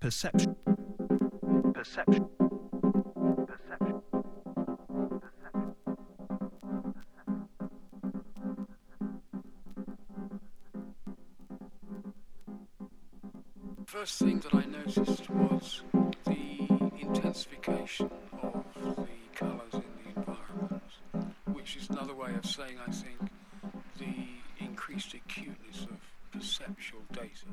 Perception. Perception. Perception. First thing that I noticed was the intensification of the colours in the environment, which is another way of saying, I think, the increased acuteness of perceptual data.